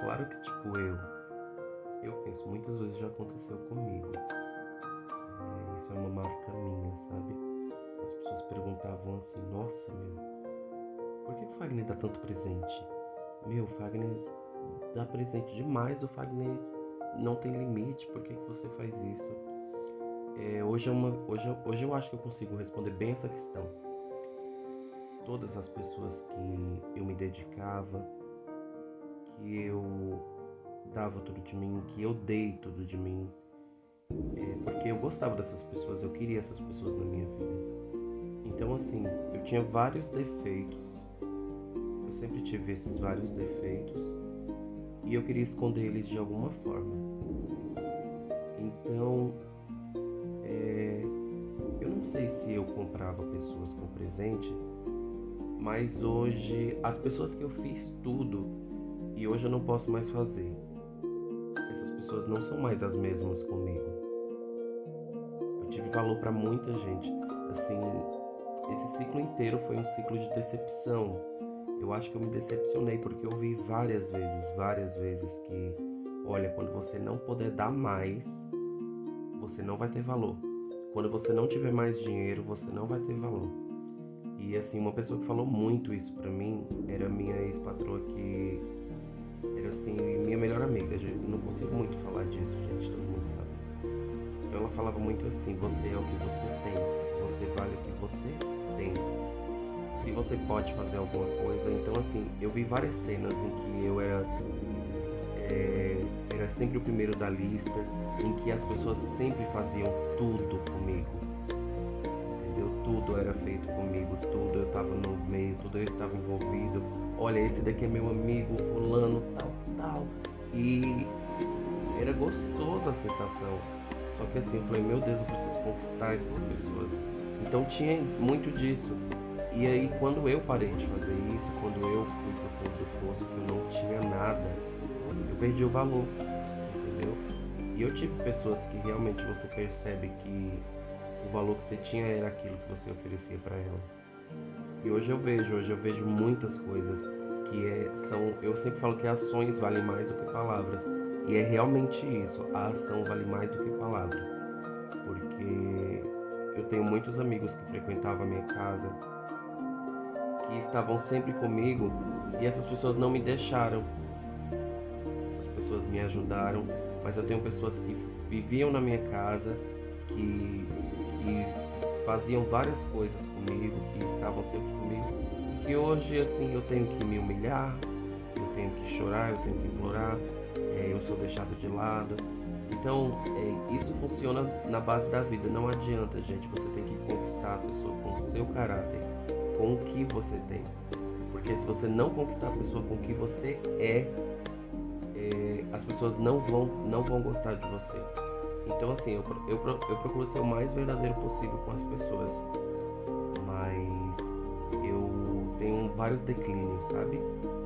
claro que, tipo, eu. Eu penso, muitas vezes já aconteceu comigo. É, isso é uma marca minha, sabe? As pessoas perguntavam assim: Nossa, meu, por que o Fagner dá tanto presente? Meu, o Fagner dá presente demais. O Fagner não tem limite. Por que, que você faz isso? É, hoje, é uma, hoje, hoje eu acho que eu consigo responder bem essa questão. Todas as pessoas que eu me dedicava, que eu dava tudo de mim, que eu dei tudo de mim, é, porque eu gostava dessas pessoas, eu queria essas pessoas na minha vida. Então, assim, eu tinha vários defeitos, eu sempre tive esses vários defeitos e eu queria esconder eles de alguma forma. Então, é, eu não sei se eu comprava pessoas com presente, mas hoje as pessoas que eu fiz tudo e hoje eu não posso mais fazer. Essas pessoas não são mais as mesmas comigo. Eu tive valor para muita gente. Assim, esse ciclo inteiro foi um ciclo de decepção. Eu acho que eu me decepcionei porque eu vi várias vezes, várias vezes que, olha, quando você não puder dar mais, você não vai ter valor. Quando você não tiver mais dinheiro, você não vai ter valor. E assim, uma pessoa que falou muito isso pra mim era minha ex-patroa que era assim, minha melhor amiga. Eu não consigo muito falar disso, gente, todo mundo sabe. Então ela falava muito assim, você é o que você tem, você vale o que você tem. Se você pode fazer alguma coisa, então assim, eu vi várias cenas em que eu era é, era sempre o primeiro da lista, em que as pessoas sempre faziam tudo comigo. Era feito comigo, tudo eu estava no meio, tudo eu estava envolvido. Olha, esse daqui é meu amigo, fulano, tal, tal. E era gostoso a sensação. Só que assim, eu falei, meu Deus, eu preciso conquistar essas pessoas. Então tinha muito disso. E aí quando eu parei de fazer isso, quando eu fui pro fundo do poço, que eu não tinha nada, eu perdi o valor, entendeu? E eu tive pessoas que realmente você percebe que o valor que você tinha era aquilo que você oferecia para ela. E hoje eu vejo, hoje eu vejo muitas coisas que é, são, eu sempre falo que ações valem mais do que palavras. E é realmente isso, a ação vale mais do que palavra. Porque eu tenho muitos amigos que frequentavam a minha casa, que estavam sempre comigo e essas pessoas não me deixaram. Essas pessoas me ajudaram, mas eu tenho pessoas que viviam na minha casa, que, que faziam várias coisas comigo, que estavam sempre comigo, e que hoje assim eu tenho que me humilhar, eu tenho que chorar, eu tenho que implorar, é, eu sou deixado de lado. Então, é, isso funciona na base da vida. Não adianta, gente. Você tem que conquistar a pessoa com o seu caráter, com o que você tem. Porque se você não conquistar a pessoa com o que você é, é as pessoas não vão, não vão gostar de você. Então, assim, eu, eu, eu procuro ser o mais verdadeiro possível com as pessoas. Mas eu tenho vários declínios, sabe?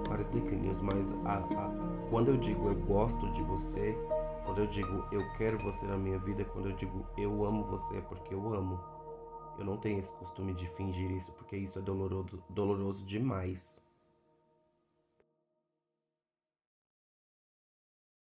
Vários declínios. Mas a, a, quando eu digo eu gosto de você, quando eu digo eu quero você na minha vida, quando eu digo eu amo você é porque eu amo. Eu não tenho esse costume de fingir isso, porque isso é doloroso, doloroso demais.